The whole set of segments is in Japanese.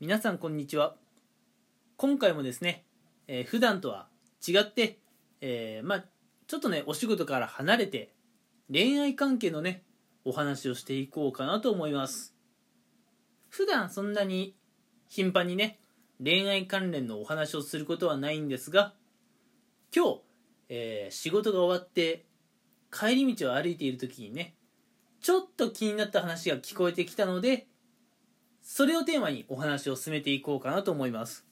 皆さんこんにちは。今回もですね、えー、普段とは違って、えー、まあちょっとねお仕事から離れて恋愛関係のねお話をしていこうかなと思います。普段そんなに頻繁にね恋愛関連のお話をすることはないんですが今日、えー、仕事が終わって帰り道を歩いている時にねちょっと気になった話が聞こえてきたのでそれをテーマにお話を進めていこうかなと思います。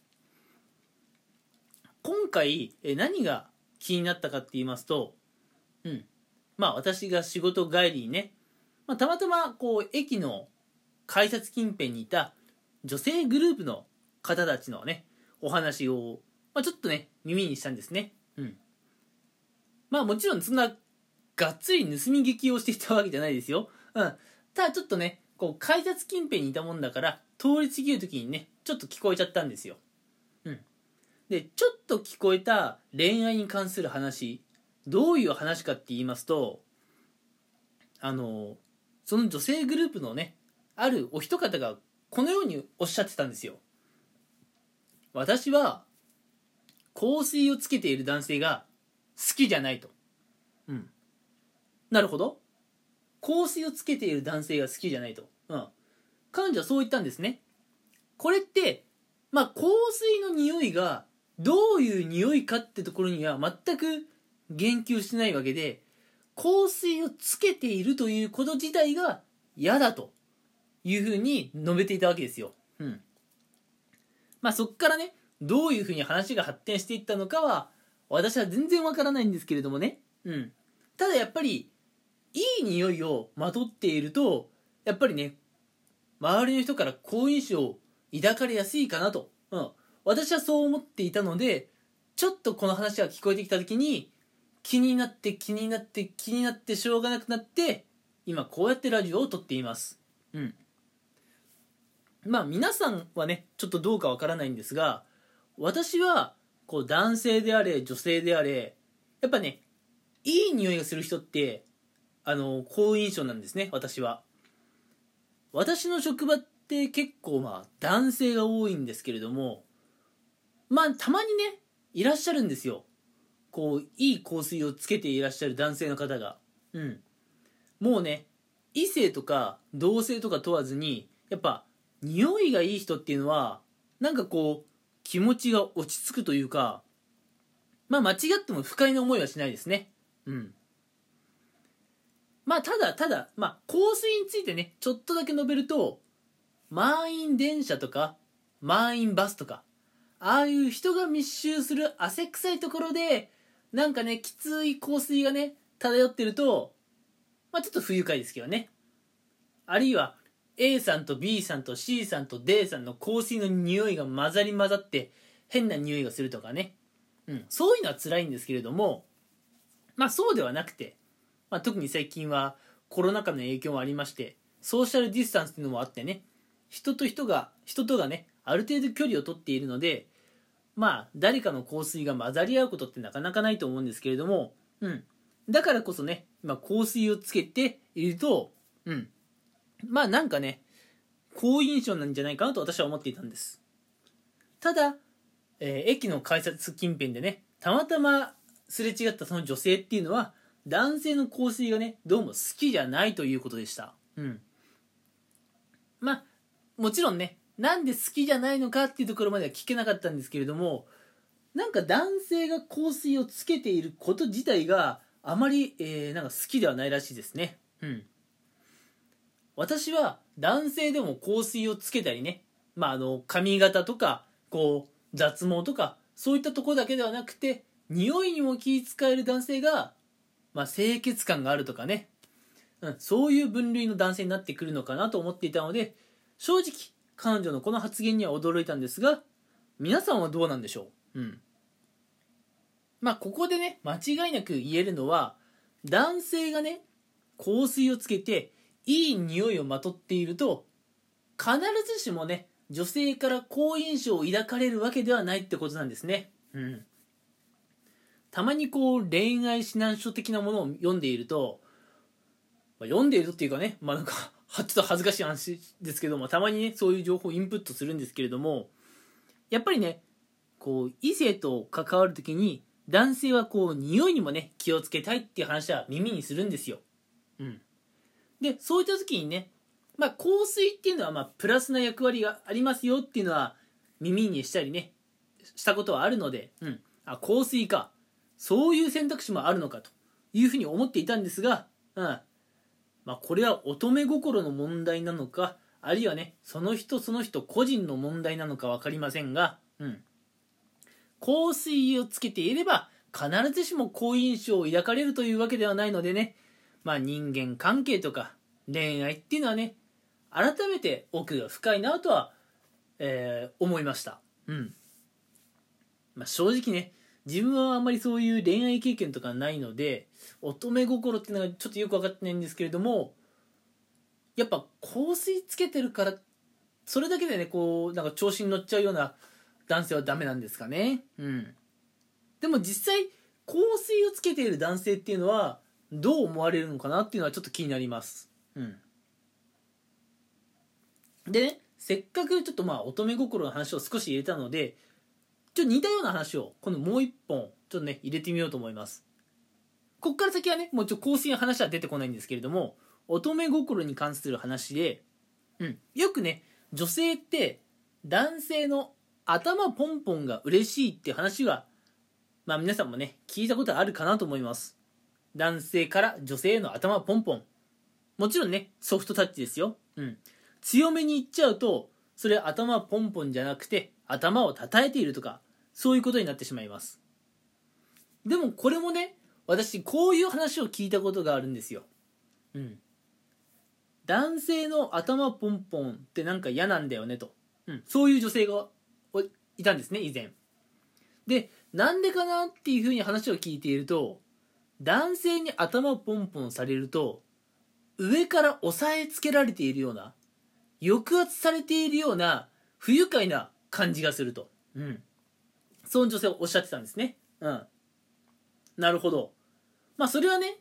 今回何が気になったかって言いますとうん。まあ私が仕事帰りにね、まあ、たまたまこう駅の改札近辺にいた女性グループの方たちのねお話を、まあ、ちょっとね耳にしたんですね。うん。まあもちろんそんながっつり盗み聞きをしていたわけじゃないですよ。うん。ただちょっとねこう改札近辺にいたもんだから通り過ぎる時にねちょっと聞こえちゃったんですよ。うん。でちょっと聞こえた恋愛に関する話どういう話かって言いますとあのその女性グループのねあるお一方がこのようにおっしゃってたんですよ。私は香水をつけている男性が好きじゃないと。うん。なるほど。香水をつけている男性が好きじゃないと。うん。彼女はそう言ったんですね。これって、まあ、香水の匂いがどういう匂いかってところには全く言及してないわけで、香水をつけているということ自体が嫌だというふうに述べていたわけですよ。うん。まあそっからね、どういうふうに話が発展していったのかは、私は全然わからないんですけれどもね。うん。ただやっぱり、いい匂いをまとっているとやっぱりね周りの人から好印象を抱かれやすいかなと、うん、私はそう思っていたのでちょっとこの話が聞こえてきた時に気になって気になって気になってしょうがなくなって今こうやってラジオを撮っています。うん。まあ皆さんはねちょっとどうかわからないんですが私はこう男性であれ女性であれやっぱねいい匂いがする人ってあの好印象なんですね私は。私の職場って結構まあ男性が多いんですけれどもまあたまにねいらっしゃるんですよ。こういい香水をつけていらっしゃる男性の方が。うん。もうね異性とか同性とか問わずにやっぱ匂いがいい人っていうのはなんかこう気持ちが落ち着くというかまあ間違っても不快な思いはしないですね。うん。まあ、ただ、ただ、まあ、香水についてね、ちょっとだけ述べると、満員電車とか、満員バスとか、ああいう人が密集する汗臭いところで、なんかね、きつい香水がね、漂ってると、まあ、ちょっと不愉快ですけどね。あるいは、A さんと B さんと C さんと D さんの香水の匂いが混ざり混ざって、変な匂いがするとかね。うん、そういうのは辛いんですけれども、まあそうではなくて、まあ、特に最近はコロナ禍の影響もありましてソーシャルディスタンスっていうのもあってね人と人が人とがねある程度距離をとっているのでまあ誰かの香水が混ざり合うことってなかなかないと思うんですけれども、うん、だからこそね今香水をつけていると、うん、まあなんかね好印象なんじゃないかなと私は思っていたんです。ただ、えー、駅の改札近辺でねたまたますれ違ったその女性っていうのは男性の香水がねどうも好きじゃないということでした。うん。まあもちろんねなんで好きじゃないのかっていうところまでは聞けなかったんですけれどもなんか男性が香水をつけていること自体があまり、えー、なんか好きではないらしいですね。うん。私は男性でも香水をつけたりねまああの髪型とかこう脱毛とかそういったとこだけではなくて匂いにも気遣える男性がまあ、清潔感があるとかね、うん、そういう分類の男性になってくるのかなと思っていたので正直彼女のこの発言には驚いたんですが皆さんはどうなんでしょう？うん。まあここでね間違いなく言えるのは男性がね香水をつけていい匂いをまとっていると必ずしもね女性から好印象を抱かれるわけではないってことなんですね。うん。たまにこう恋愛指南書的なものを読んでいると、まあ、読んでいるとっていうかね、まあなんかちょっと恥ずかしい話ですけどもたまにねそういう情報をインプットするんですけれどもやっぱりねこう異性と関わる時に男性はこう匂いにもね気をつけたいっていう話は耳にするんですよ。うん、でそういった時にね、まあ、香水っていうのはまあプラスな役割がありますよっていうのは耳にしたりねしたことはあるので、うん、あ香水か。そういう選択肢もあるのかというふうに思っていたんですが、うん。まあ、これは乙女心の問題なのかあるいはねその人その人個人の問題なのか分かりませんが、うん、香水をつけていれば必ずしも好印象を抱かれるというわけではないのでね、まあ、人間関係とか恋愛っていうのはね改めて奥が深いなとは、えー、思いました、うん。まあ、正直ね自分はあんまりそういう恋愛経験とかないので乙女心っていうのがちょっとよく分かってないんですけれどもやっぱ香水つけてるからそれだけでねこうなんか調子に乗っちゃうような男性はダメなんですかね。うん。でも実際香水をつけている男性っていうのはどう思われるのかなっていうのはちょっと気になります。うん。でねせっかくちょっとまあ乙女心の話を少し入れたのでちょっと似たような話を今度もう一本ちょっとね入れてみようと思いますこっから先はねもうちょっと香水の話は出てこないんですけれども乙女心に関する話で、うん、よくね女性って男性の頭ポンポンが嬉しいって話は、まあ皆さんもね、聞いたことあるかなと思います。男性から女性への頭ポンポン。もちろんね、ソフトタッチですよ。うん。強めに言っちゃうと、それ頭ポンポンじゃなくて、頭を叩いているとか、そういうことになってしまいます。でもこれもね、私こういう話を聞いたことがあるんですよ。うん。男性の頭ポンポンってなんか嫌なんだよねと。うん。そういう女性がいたんですね以前でなんでかなっていうふうに話を聞いていると男性に頭ポンポンされると上から押さえつけられているような抑圧されているような不愉快な感じがすると、うん、その女性はおっしゃってたんですねうんなるほどまあそれはね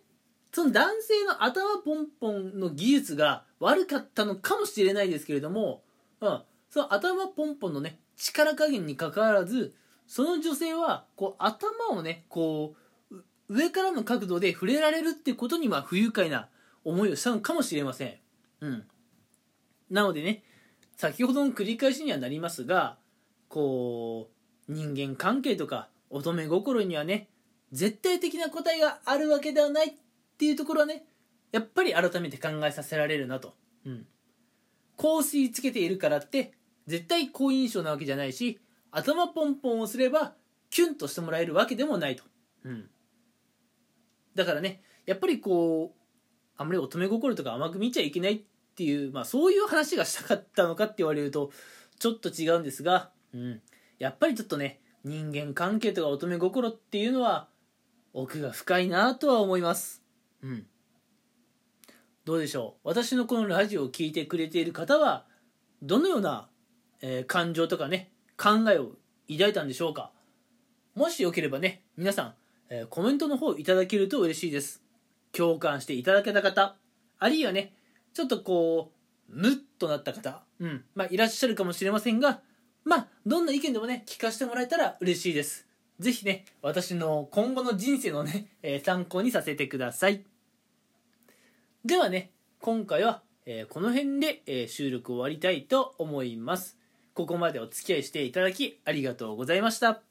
その男性の頭ポンポンの技術が悪かったのかもしれないですけれども、うん、その頭ポンポンのね力加減にかかわらずその女性はこう頭をねこう上からの角度で触れられるってことには不愉快な思いをしたのかもしれません。うん。なのでね、先ほどの繰り返しにはなりますが、こう、人間関係とか乙女心にはね、絶対的な答えがあるわけではないっていうところはね、やっぱり改めて考えさせられるなと。うん。香水つけているからって絶対好印象なわけじゃないし頭ポンポンをすればキュンとしてもらえるわけでもないと、うん、だからねやっぱりこうあんまり乙女心とか甘く見ちゃいけないっていう、まあ、そういう話がしたかったのかって言われるとちょっと違うんですが、うん、やっぱりちょっとね人間関係とか乙女心っていうのは奥が深いなとは思います。うん。どうでしょう？私のこのラジオを聴いてくれている方はどのようなえー、感情とかね考えを抱いたんでしょうか？もしよければね皆さん、えー、コメントの方いただけると嬉しいです。共感していただけた方あるいはねちょっとこうムッとなった方、うん。まあ、いらっしゃるかもしれませんがまあどんな意見でもね聞かせてもらえたら嬉しいです。ぜひね私の今後の人生のね、えー、参考にさせてください。ではね今回は、えー、この辺で、えー、収録終わりたいと思います。ここまでお付き合いしていただきありがとうございました。